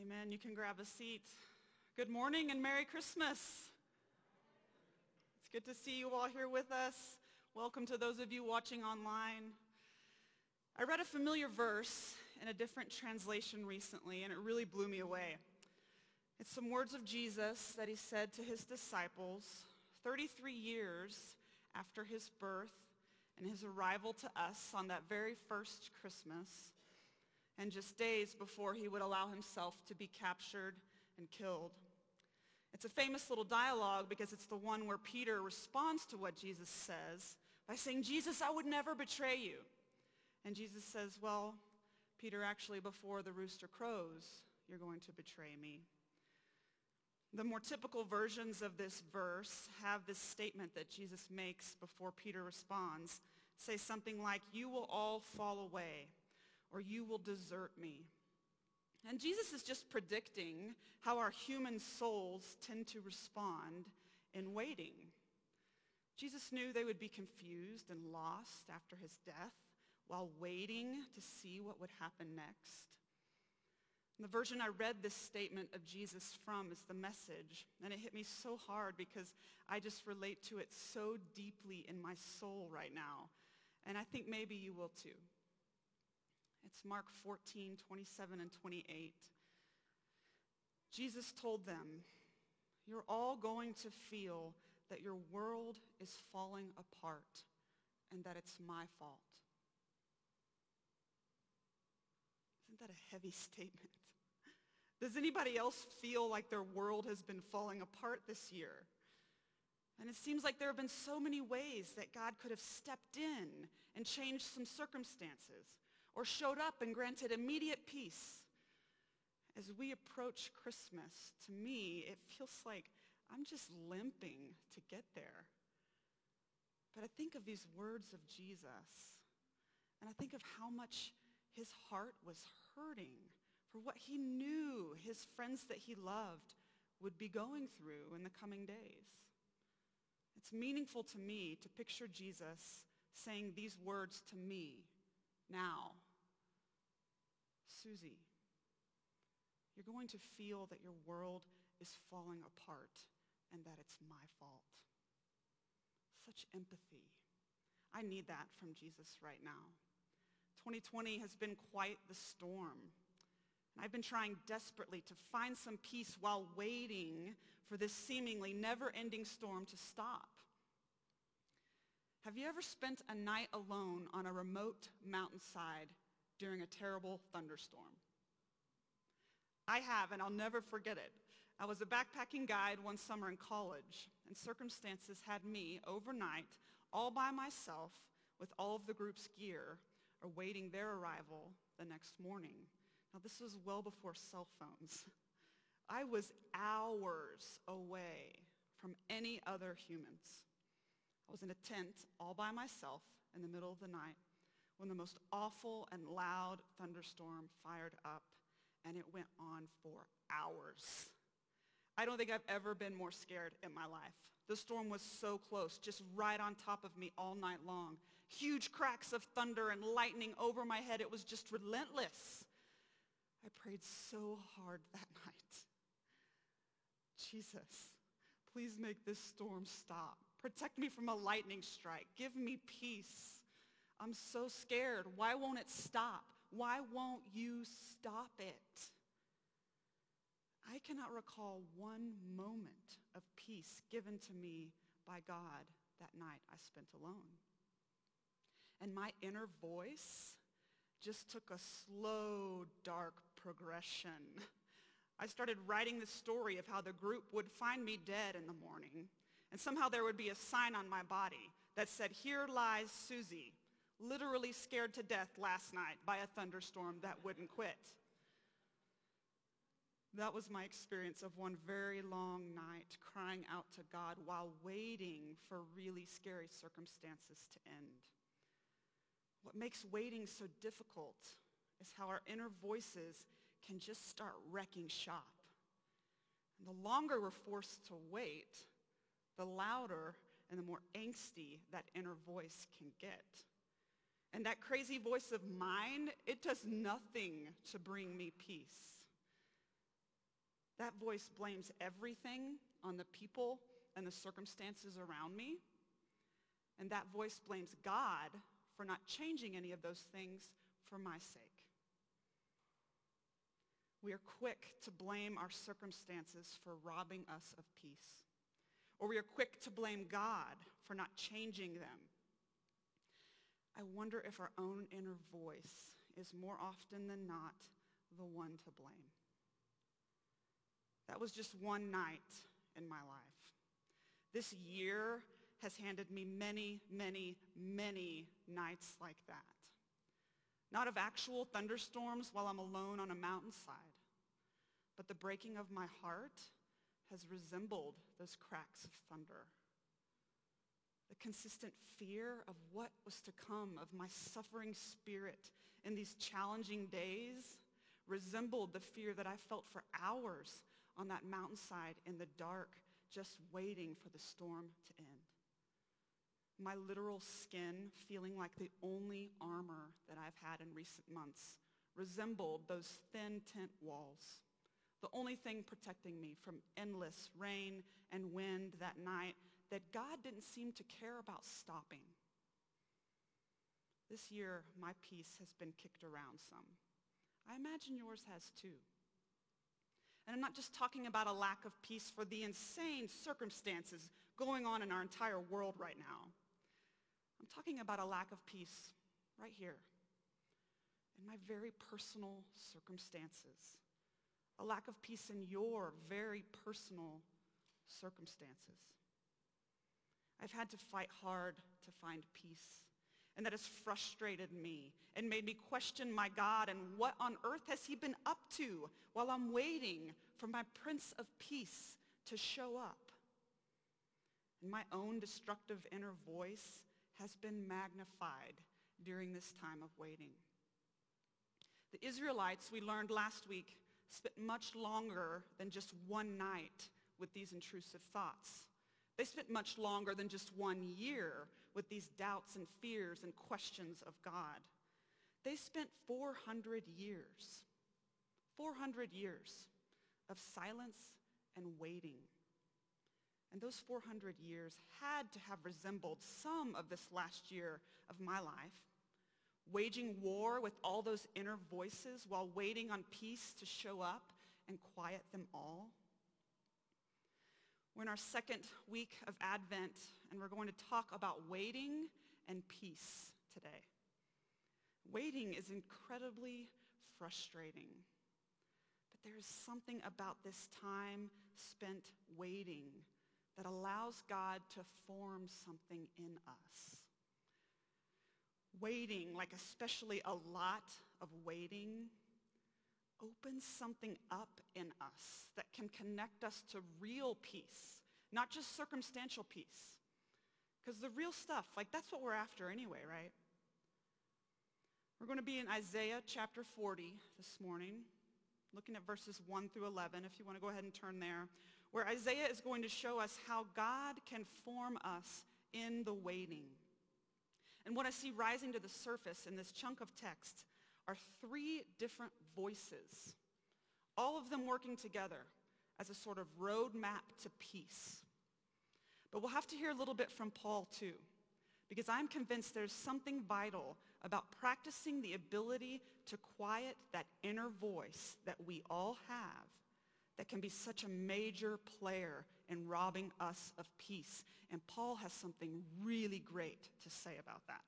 Amen. You can grab a seat. Good morning and Merry Christmas. It's good to see you all here with us. Welcome to those of you watching online. I read a familiar verse in a different translation recently, and it really blew me away. It's some words of Jesus that he said to his disciples 33 years after his birth and his arrival to us on that very first Christmas and just days before he would allow himself to be captured and killed. It's a famous little dialogue because it's the one where Peter responds to what Jesus says by saying, Jesus, I would never betray you. And Jesus says, well, Peter, actually before the rooster crows, you're going to betray me. The more typical versions of this verse have this statement that Jesus makes before Peter responds. Say something like, you will all fall away or you will desert me. And Jesus is just predicting how our human souls tend to respond in waiting. Jesus knew they would be confused and lost after his death while waiting to see what would happen next. And the version I read this statement of Jesus from is the message. And it hit me so hard because I just relate to it so deeply in my soul right now. And I think maybe you will too. It's Mark 14, 27 and 28. Jesus told them, you're all going to feel that your world is falling apart and that it's my fault. Isn't that a heavy statement? Does anybody else feel like their world has been falling apart this year? And it seems like there have been so many ways that God could have stepped in and changed some circumstances or showed up and granted immediate peace. As we approach Christmas, to me, it feels like I'm just limping to get there. But I think of these words of Jesus, and I think of how much his heart was hurting for what he knew his friends that he loved would be going through in the coming days. It's meaningful to me to picture Jesus saying these words to me now. Susie, you're going to feel that your world is falling apart and that it's my fault. Such empathy. I need that from Jesus right now. 2020 has been quite the storm. And I've been trying desperately to find some peace while waiting for this seemingly never-ending storm to stop. Have you ever spent a night alone on a remote mountainside during a terrible thunderstorm? I have, and I'll never forget it. I was a backpacking guide one summer in college, and circumstances had me overnight all by myself with all of the group's gear awaiting their arrival the next morning. Now, this was well before cell phones. I was hours away from any other humans. I was in a tent all by myself in the middle of the night when the most awful and loud thunderstorm fired up, and it went on for hours. I don't think I've ever been more scared in my life. The storm was so close, just right on top of me all night long. Huge cracks of thunder and lightning over my head. It was just relentless. I prayed so hard that night. Jesus, please make this storm stop. Protect me from a lightning strike. Give me peace. I'm so scared. Why won't it stop? Why won't you stop it? I cannot recall one moment of peace given to me by God that night I spent alone. And my inner voice just took a slow, dark progression. I started writing the story of how the group would find me dead in the morning and somehow there would be a sign on my body that said, here lies Susie, literally scared to death last night by a thunderstorm that wouldn't quit. That was my experience of one very long night crying out to God while waiting for really scary circumstances to end. What makes waiting so difficult is how our inner voices can just start wrecking shop. And the longer we're forced to wait, the louder and the more angsty that inner voice can get. And that crazy voice of mine, it does nothing to bring me peace. That voice blames everything on the people and the circumstances around me. And that voice blames God for not changing any of those things for my sake. We are quick to blame our circumstances for robbing us of peace. Or we are quick to blame God for not changing them. I wonder if our own inner voice is more often than not the one to blame. That was just one night in my life. This year has handed me many, many, many nights like that. Not of actual thunderstorms while I'm alone on a mountainside, but the breaking of my heart has resembled those cracks of thunder. The consistent fear of what was to come of my suffering spirit in these challenging days resembled the fear that I felt for hours on that mountainside in the dark, just waiting for the storm to end. My literal skin feeling like the only armor that I've had in recent months resembled those thin tent walls the only thing protecting me from endless rain and wind that night that God didn't seem to care about stopping. This year, my peace has been kicked around some. I imagine yours has too. And I'm not just talking about a lack of peace for the insane circumstances going on in our entire world right now. I'm talking about a lack of peace right here in my very personal circumstances a lack of peace in your very personal circumstances. I've had to fight hard to find peace. And that has frustrated me and made me question my God and what on earth has he been up to while I'm waiting for my Prince of Peace to show up. And my own destructive inner voice has been magnified during this time of waiting. The Israelites, we learned last week, spent much longer than just one night with these intrusive thoughts. They spent much longer than just one year with these doubts and fears and questions of God. They spent 400 years, 400 years of silence and waiting. And those 400 years had to have resembled some of this last year of my life waging war with all those inner voices while waiting on peace to show up and quiet them all? We're in our second week of Advent, and we're going to talk about waiting and peace today. Waiting is incredibly frustrating, but there is something about this time spent waiting that allows God to form something in us waiting, like especially a lot of waiting, opens something up in us that can connect us to real peace, not just circumstantial peace. Because the real stuff, like that's what we're after anyway, right? We're going to be in Isaiah chapter 40 this morning, looking at verses 1 through 11, if you want to go ahead and turn there, where Isaiah is going to show us how God can form us in the waiting. And what I see rising to the surface in this chunk of text are three different voices, all of them working together as a sort of roadmap to peace. But we'll have to hear a little bit from Paul too, because I'm convinced there's something vital about practicing the ability to quiet that inner voice that we all have that can be such a major player in robbing us of peace. And Paul has something really great to say about that.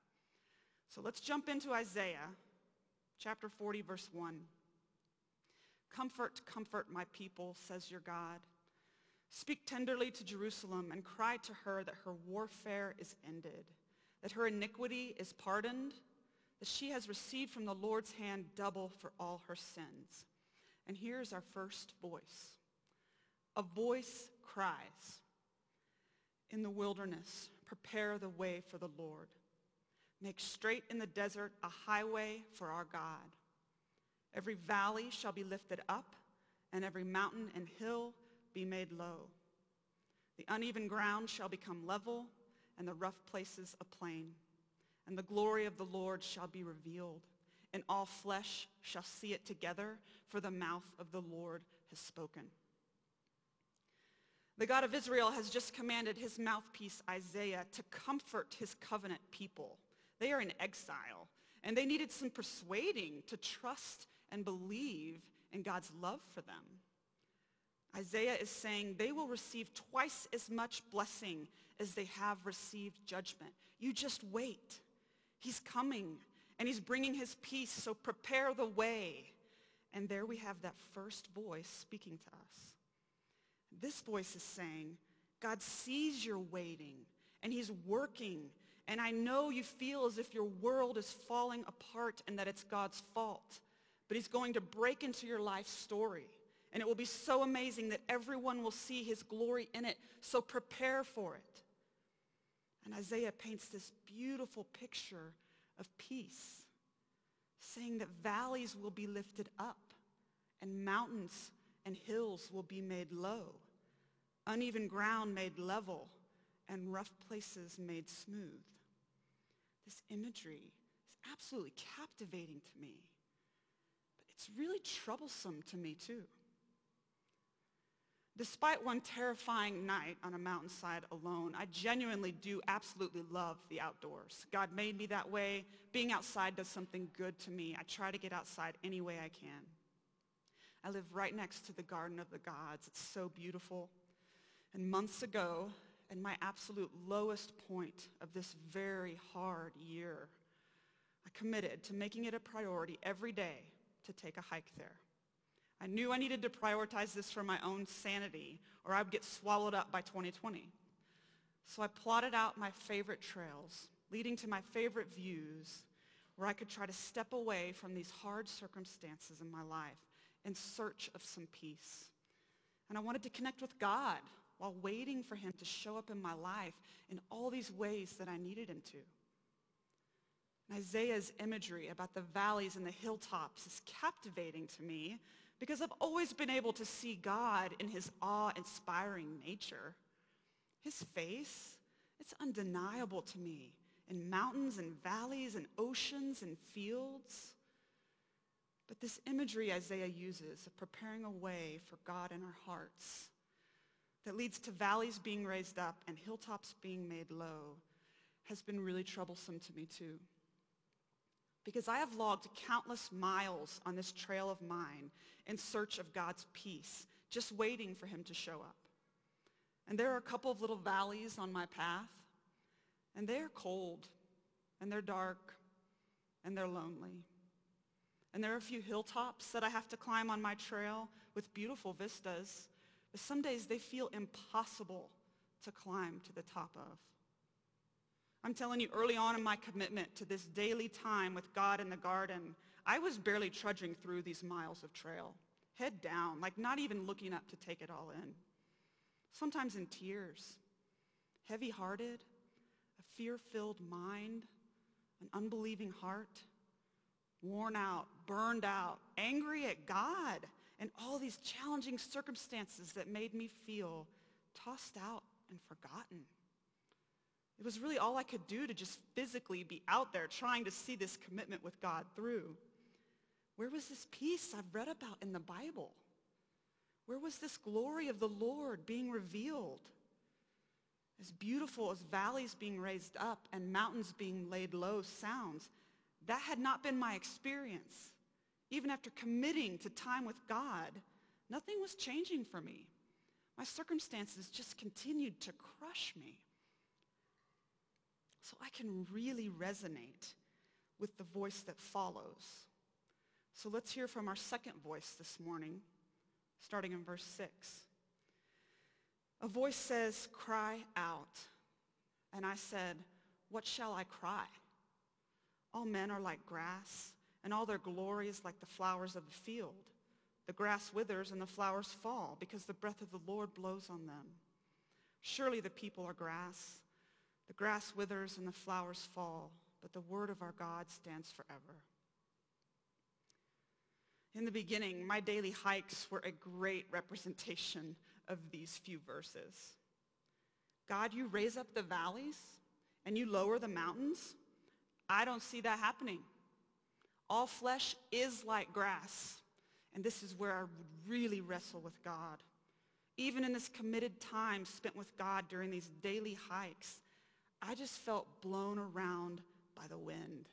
So let's jump into Isaiah chapter 40, verse 1. Comfort, comfort my people, says your God. Speak tenderly to Jerusalem and cry to her that her warfare is ended, that her iniquity is pardoned, that she has received from the Lord's hand double for all her sins. And here's our first voice. A voice cries, in the wilderness, prepare the way for the Lord. Make straight in the desert a highway for our God. Every valley shall be lifted up, and every mountain and hill be made low. The uneven ground shall become level, and the rough places a plain. And the glory of the Lord shall be revealed, and all flesh shall see it together, for the mouth of the Lord has spoken. The God of Israel has just commanded his mouthpiece Isaiah to comfort his covenant people. They are in exile, and they needed some persuading to trust and believe in God's love for them. Isaiah is saying they will receive twice as much blessing as they have received judgment. You just wait. He's coming, and he's bringing his peace, so prepare the way. And there we have that first voice speaking to us. This voice is saying, God sees your waiting and he's working. And I know you feel as if your world is falling apart and that it's God's fault. But he's going to break into your life story. And it will be so amazing that everyone will see his glory in it. So prepare for it. And Isaiah paints this beautiful picture of peace, saying that valleys will be lifted up and mountains and hills will be made low, uneven ground made level, and rough places made smooth. This imagery is absolutely captivating to me, but it's really troublesome to me too. Despite one terrifying night on a mountainside alone, I genuinely do absolutely love the outdoors. God made me that way. Being outside does something good to me. I try to get outside any way I can. I live right next to the Garden of the Gods. It's so beautiful. And months ago, in my absolute lowest point of this very hard year, I committed to making it a priority every day to take a hike there. I knew I needed to prioritize this for my own sanity or I would get swallowed up by 2020. So I plotted out my favorite trails leading to my favorite views where I could try to step away from these hard circumstances in my life in search of some peace. And I wanted to connect with God while waiting for him to show up in my life in all these ways that I needed him to. And Isaiah's imagery about the valleys and the hilltops is captivating to me because I've always been able to see God in his awe-inspiring nature. His face, it's undeniable to me in mountains and valleys and oceans and fields. But this imagery Isaiah uses of preparing a way for God in our hearts that leads to valleys being raised up and hilltops being made low has been really troublesome to me too. Because I have logged countless miles on this trail of mine in search of God's peace, just waiting for him to show up. And there are a couple of little valleys on my path, and they're cold, and they're dark, and they're lonely. And there are a few hilltops that I have to climb on my trail with beautiful vistas. But some days they feel impossible to climb to the top of. I'm telling you, early on in my commitment to this daily time with God in the garden, I was barely trudging through these miles of trail, head down, like not even looking up to take it all in. Sometimes in tears, heavy-hearted, a fear-filled mind, an unbelieving heart, worn out, burned out, angry at God, and all these challenging circumstances that made me feel tossed out and forgotten. It was really all I could do to just physically be out there trying to see this commitment with God through. Where was this peace I've read about in the Bible? Where was this glory of the Lord being revealed? As beautiful as valleys being raised up and mountains being laid low sounds, that had not been my experience. Even after committing to time with God, nothing was changing for me. My circumstances just continued to crush me. So I can really resonate with the voice that follows. So let's hear from our second voice this morning, starting in verse 6. A voice says, cry out. And I said, what shall I cry? All men are like grass, and all their glory is like the flowers of the field. The grass withers and the flowers fall because the breath of the Lord blows on them. Surely the people are grass. The grass withers and the flowers fall, but the word of our God stands forever. In the beginning, my daily hikes were a great representation of these few verses. God, you raise up the valleys and you lower the mountains. I don't see that happening. All flesh is like grass. And this is where I would really wrestle with God. Even in this committed time spent with God during these daily hikes, I just felt blown around by the wind.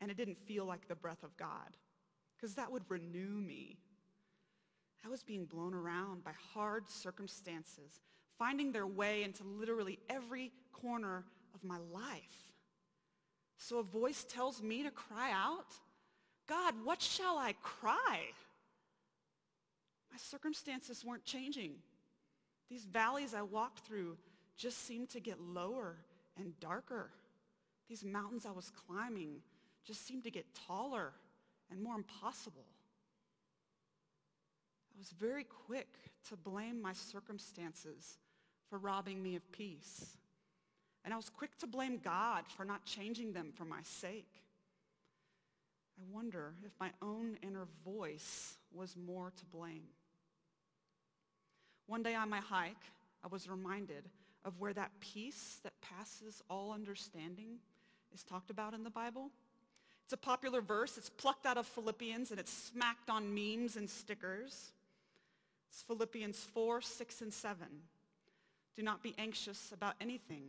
And it didn't feel like the breath of God, because that would renew me. I was being blown around by hard circumstances, finding their way into literally every corner of my life. So a voice tells me to cry out, God, what shall I cry? My circumstances weren't changing. These valleys I walked through just seemed to get lower and darker. These mountains I was climbing just seemed to get taller and more impossible. I was very quick to blame my circumstances for robbing me of peace. And I was quick to blame God for not changing them for my sake. I wonder if my own inner voice was more to blame. One day on my hike, I was reminded of where that peace that passes all understanding is talked about in the Bible. It's a popular verse. It's plucked out of Philippians and it's smacked on memes and stickers. It's Philippians 4, 6, and 7. Do not be anxious about anything,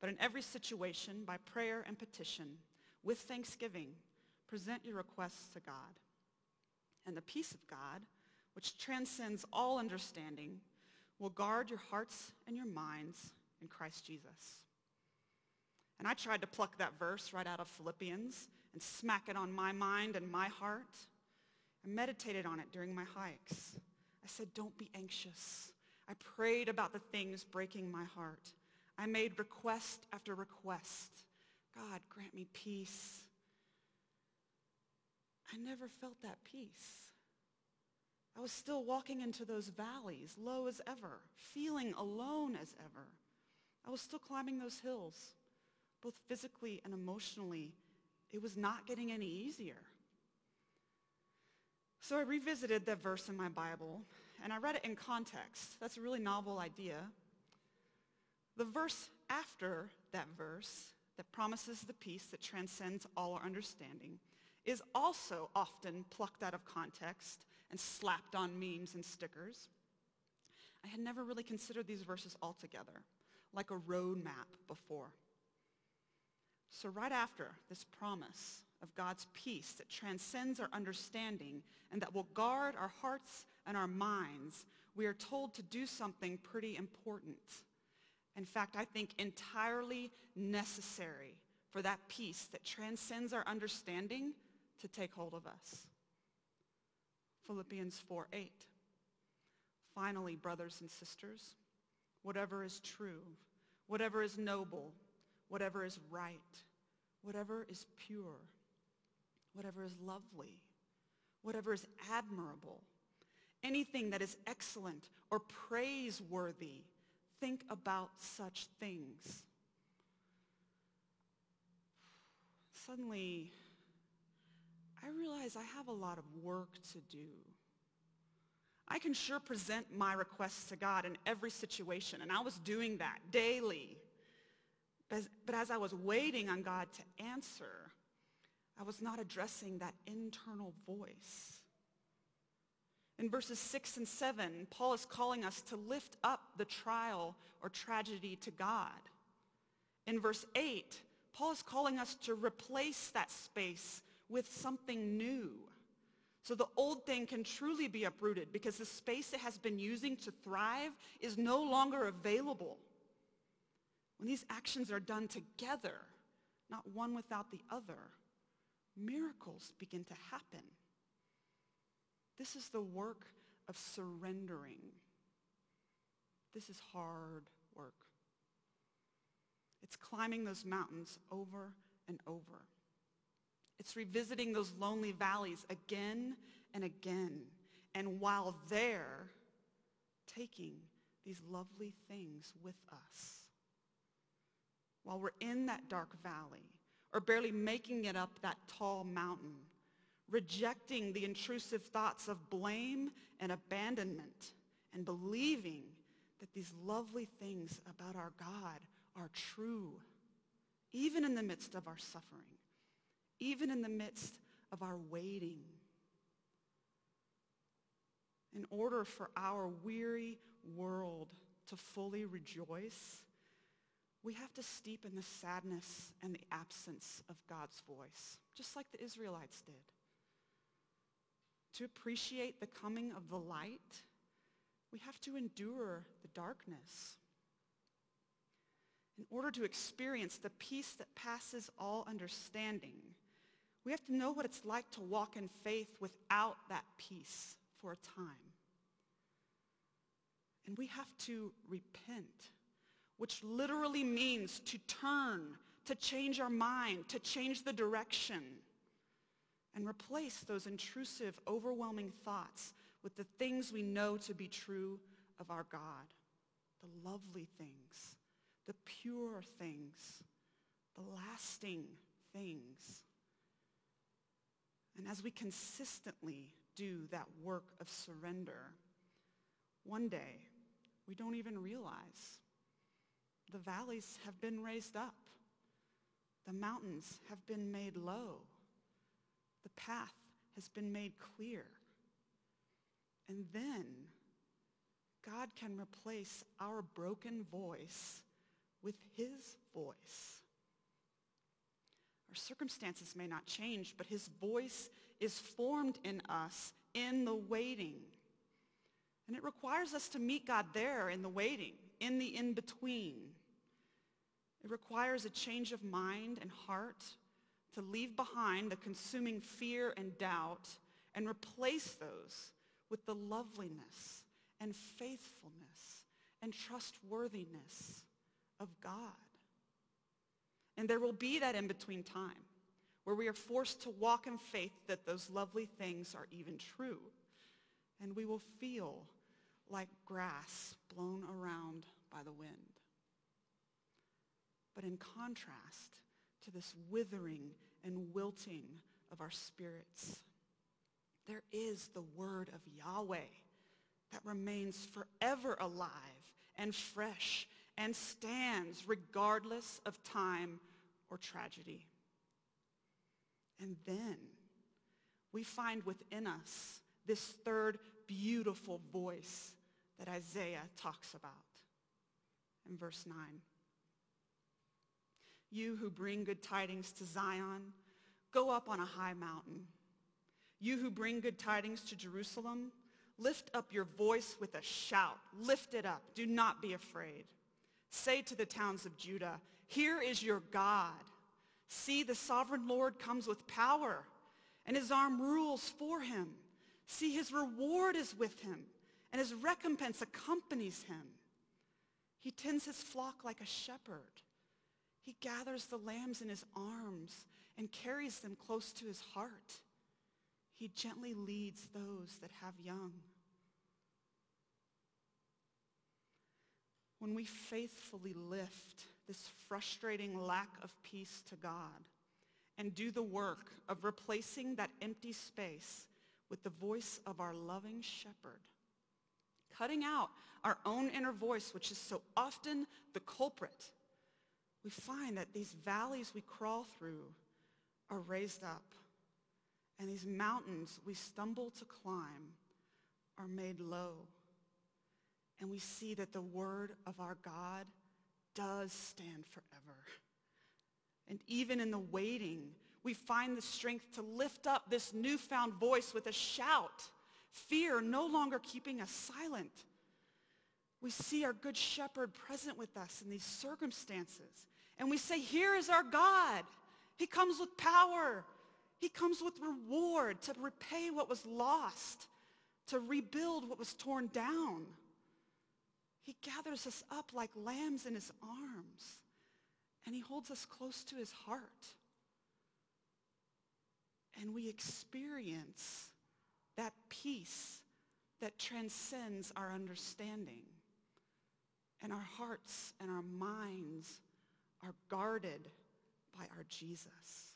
but in every situation, by prayer and petition, with thanksgiving, present your requests to God. And the peace of God, which transcends all understanding, will guard your hearts and your minds in Christ Jesus. And I tried to pluck that verse right out of Philippians and smack it on my mind and my heart. I meditated on it during my hikes. I said, don't be anxious. I prayed about the things breaking my heart. I made request after request. God, grant me peace. I never felt that peace. I was still walking into those valleys, low as ever, feeling alone as ever. I was still climbing those hills, both physically and emotionally. It was not getting any easier. So I revisited that verse in my Bible, and I read it in context. That's a really novel idea. The verse after that verse that promises the peace that transcends all our understanding is also often plucked out of context and slapped on memes and stickers. I had never really considered these verses altogether, like a road map before. So right after this promise of God's peace that transcends our understanding and that will guard our hearts and our minds, we are told to do something pretty important. In fact, I think entirely necessary for that peace that transcends our understanding to take hold of us. Philippians 4 8. Finally, brothers and sisters, whatever is true, whatever is noble, whatever is right, whatever is pure, whatever is lovely, whatever is admirable, anything that is excellent or praiseworthy, think about such things. Suddenly, I realize I have a lot of work to do. I can sure present my requests to God in every situation, and I was doing that daily. But, but as I was waiting on God to answer, I was not addressing that internal voice. In verses 6 and 7, Paul is calling us to lift up the trial or tragedy to God. In verse 8, Paul is calling us to replace that space with something new. So the old thing can truly be uprooted because the space it has been using to thrive is no longer available. When these actions are done together, not one without the other, miracles begin to happen. This is the work of surrendering. This is hard work. It's climbing those mountains over and over. It's revisiting those lonely valleys again and again. And while there, taking these lovely things with us. While we're in that dark valley, or barely making it up that tall mountain, rejecting the intrusive thoughts of blame and abandonment, and believing that these lovely things about our God are true, even in the midst of our suffering even in the midst of our waiting. in order for our weary world to fully rejoice, we have to steep in the sadness and the absence of God's voice, just like the Israelites did. To appreciate the coming of the light, we have to endure the darkness. In order to experience the peace that passes all understanding, we have to know what it's like to walk in faith without that peace for a time. And we have to repent, which literally means to turn, to change our mind, to change the direction, and replace those intrusive, overwhelming thoughts with the things we know to be true of our God, the lovely things, the pure things, the lasting things. And as we consistently do that work of surrender, one day we don't even realize the valleys have been raised up. The mountains have been made low. The path has been made clear. And then God can replace our broken voice with his voice. Our circumstances may not change, but his voice is formed in us in the waiting. And it requires us to meet God there in the waiting, in the in-between. It requires a change of mind and heart to leave behind the consuming fear and doubt and replace those with the loveliness and faithfulness and trustworthiness of God. And there will be that in-between time where we are forced to walk in faith that those lovely things are even true. And we will feel like grass blown around by the wind. But in contrast to this withering and wilting of our spirits, there is the word of Yahweh that remains forever alive and fresh and stands regardless of time or tragedy. And then we find within us this third beautiful voice that Isaiah talks about in verse 9. You who bring good tidings to Zion, go up on a high mountain. You who bring good tidings to Jerusalem, lift up your voice with a shout. Lift it up. Do not be afraid. Say to the towns of Judah, here is your God. See, the sovereign Lord comes with power, and his arm rules for him. See, his reward is with him, and his recompense accompanies him. He tends his flock like a shepherd. He gathers the lambs in his arms and carries them close to his heart. He gently leads those that have young. When we faithfully lift this frustrating lack of peace to God and do the work of replacing that empty space with the voice of our loving shepherd, cutting out our own inner voice, which is so often the culprit, we find that these valleys we crawl through are raised up and these mountains we stumble to climb are made low. And we see that the word of our God does stand forever. And even in the waiting, we find the strength to lift up this newfound voice with a shout, fear no longer keeping us silent. We see our good shepherd present with us in these circumstances. And we say, here is our God. He comes with power. He comes with reward to repay what was lost, to rebuild what was torn down. He gathers us up like lambs in his arms, and he holds us close to his heart. And we experience that peace that transcends our understanding. And our hearts and our minds are guarded by our Jesus.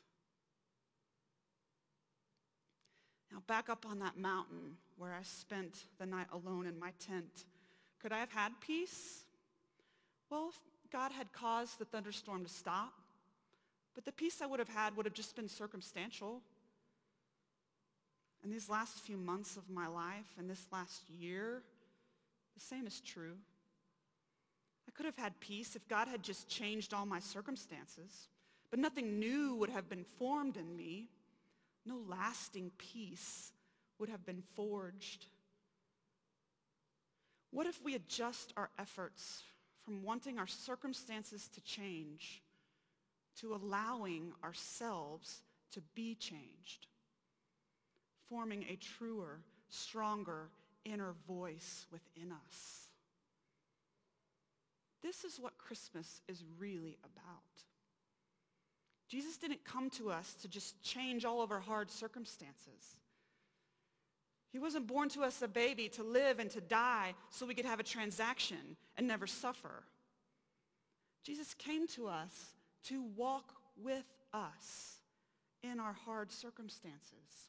Now, back up on that mountain where I spent the night alone in my tent, could I have had peace? Well, if God had caused the thunderstorm to stop, but the peace I would have had would have just been circumstantial. And these last few months of my life and this last year, the same is true. I could have had peace if God had just changed all my circumstances, but nothing new would have been formed in me. No lasting peace would have been forged. What if we adjust our efforts from wanting our circumstances to change to allowing ourselves to be changed, forming a truer, stronger inner voice within us? This is what Christmas is really about. Jesus didn't come to us to just change all of our hard circumstances. He wasn't born to us a baby to live and to die so we could have a transaction and never suffer. Jesus came to us to walk with us in our hard circumstances,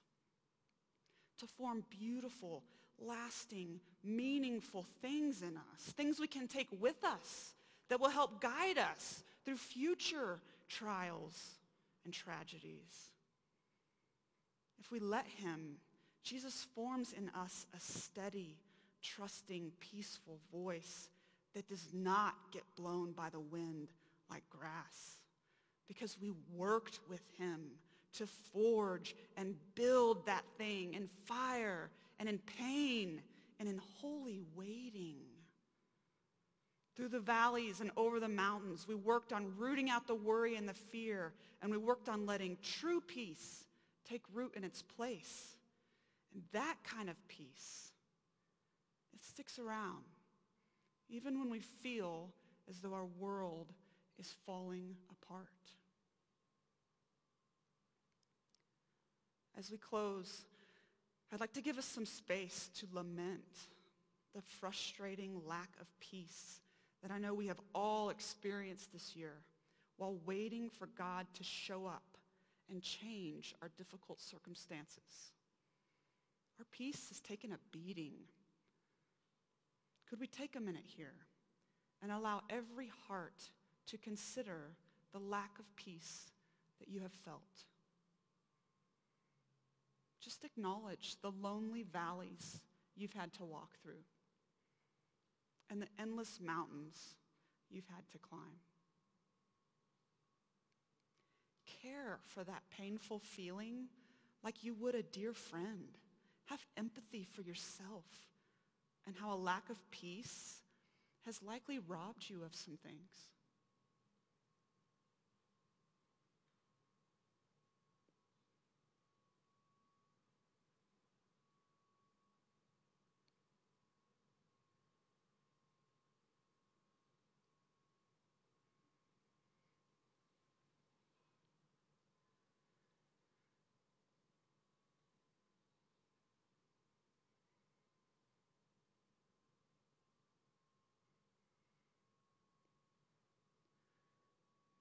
to form beautiful, lasting, meaningful things in us, things we can take with us that will help guide us through future trials and tragedies. If we let him Jesus forms in us a steady, trusting, peaceful voice that does not get blown by the wind like grass because we worked with him to forge and build that thing in fire and in pain and in holy waiting. Through the valleys and over the mountains, we worked on rooting out the worry and the fear, and we worked on letting true peace take root in its place. And that kind of peace, it sticks around, even when we feel as though our world is falling apart. As we close, I'd like to give us some space to lament the frustrating lack of peace that I know we have all experienced this year while waiting for God to show up and change our difficult circumstances. Our peace has taken a beating. Could we take a minute here and allow every heart to consider the lack of peace that you have felt? Just acknowledge the lonely valleys you've had to walk through and the endless mountains you've had to climb. Care for that painful feeling like you would a dear friend. Have empathy for yourself and how a lack of peace has likely robbed you of some things.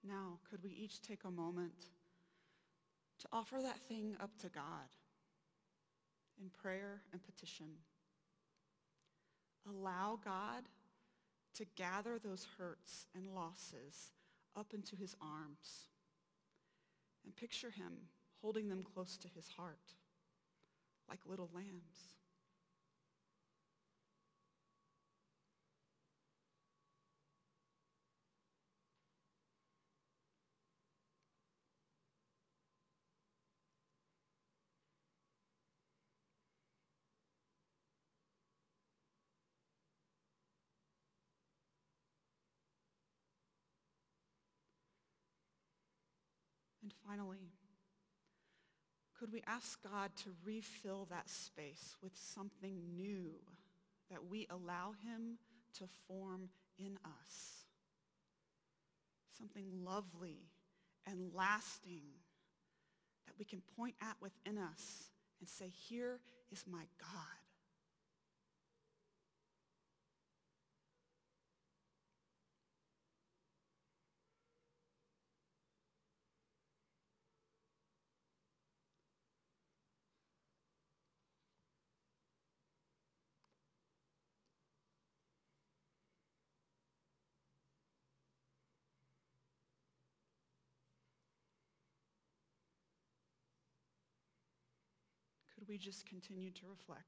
Now, could we each take a moment to offer that thing up to God in prayer and petition? Allow God to gather those hurts and losses up into his arms and picture him holding them close to his heart like little lambs. And finally, could we ask God to refill that space with something new that we allow him to form in us? Something lovely and lasting that we can point at within us and say, here is my God. We just continue to reflect?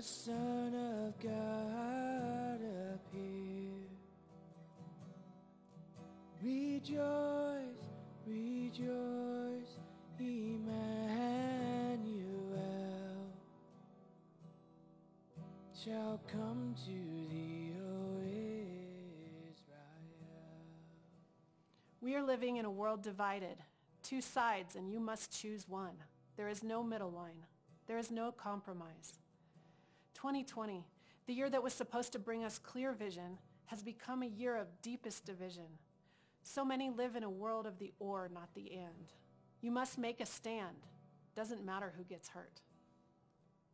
The Son of God appear. Rejoice, rejoice, Emmanuel shall come to thee, O Israel. We are living in a world divided, two sides, and you must choose one. There is no middle line. There is no compromise. 2020, the year that was supposed to bring us clear vision, has become a year of deepest division. So many live in a world of the or, not the and. You must make a stand. Doesn't matter who gets hurt.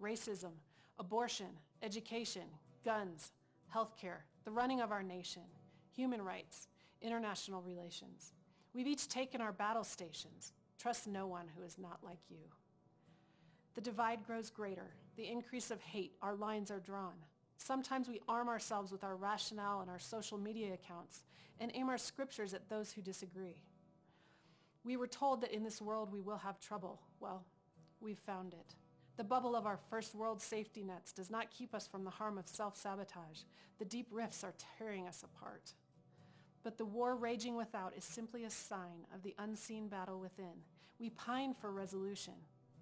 Racism, abortion, education, guns, healthcare, the running of our nation, human rights, international relations. We've each taken our battle stations. Trust no one who is not like you. The divide grows greater. The increase of hate, our lines are drawn. Sometimes we arm ourselves with our rationale and our social media accounts and aim our scriptures at those who disagree. We were told that in this world we will have trouble. Well, we've found it. The bubble of our first world safety nets does not keep us from the harm of self-sabotage. The deep rifts are tearing us apart. But the war raging without is simply a sign of the unseen battle within. We pine for resolution,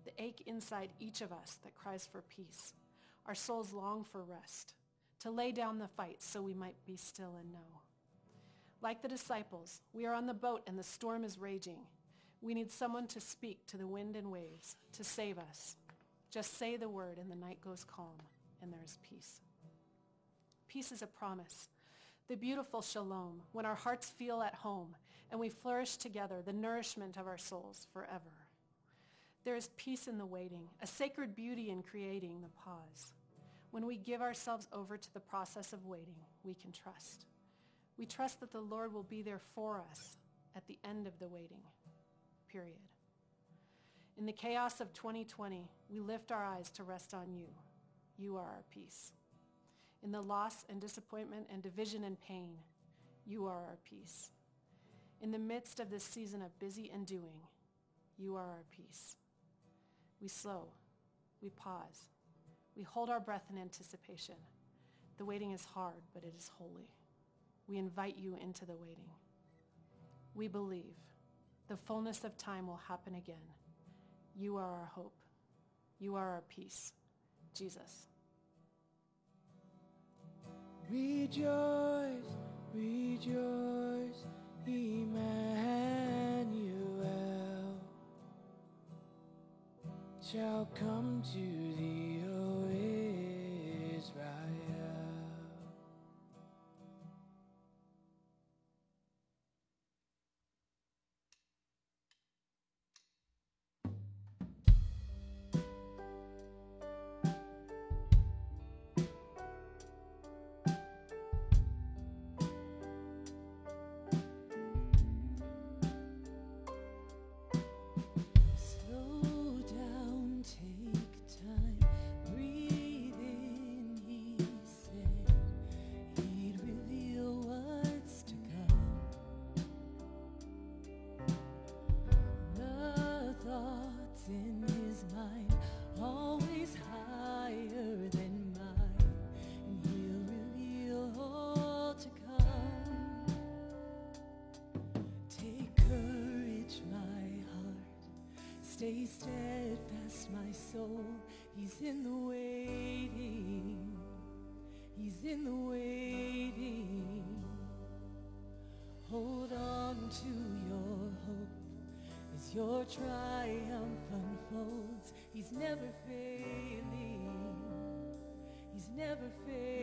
the ache inside each of us that cries for peace. Our souls long for rest, to lay down the fight so we might be still and know. Like the disciples, we are on the boat and the storm is raging. We need someone to speak to the wind and waves, to save us. Just say the word and the night goes calm and there is peace. Peace is a promise, the beautiful shalom, when our hearts feel at home and we flourish together, the nourishment of our souls forever. There is peace in the waiting, a sacred beauty in creating the pause. When we give ourselves over to the process of waiting, we can trust. We trust that the Lord will be there for us at the end of the waiting, period. In the chaos of 2020, we lift our eyes to rest on you. You are our peace. In the loss and disappointment and division and pain, you are our peace. In the midst of this season of busy and doing, you are our peace. We slow, we pause, we hold our breath in anticipation. The waiting is hard, but it is holy. We invite you into the waiting. We believe the fullness of time will happen again. You are our hope. You are our peace. Jesus. Rejoice, rejoice, Emmanuel shall come to thee, Stay steadfast, my soul. He's in the waiting. He's in the waiting. Hold on to your hope as your triumph unfolds. He's never failing. He's never failing.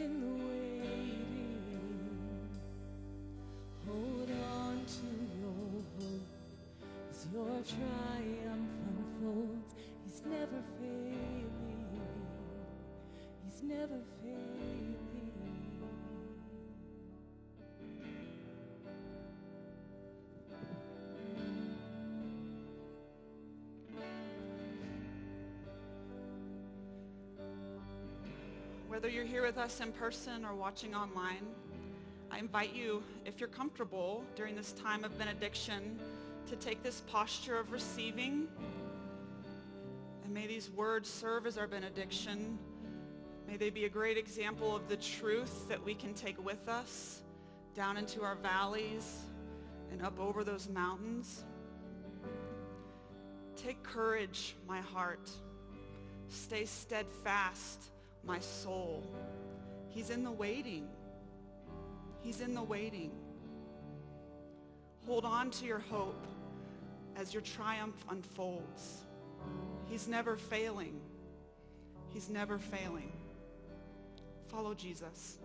In the waiting. Hold on to your hope as your triumph unfolds. He's never failing. Whether you're here with us in person or watching online, I invite you, if you're comfortable during this time of benediction, to take this posture of receiving. And may these words serve as our benediction. May they be a great example of the truth that we can take with us down into our valleys and up over those mountains. Take courage, my heart. Stay steadfast, my soul. He's in the waiting. He's in the waiting. Hold on to your hope as your triumph unfolds. He's never failing. He's never failing. Follow Jesus.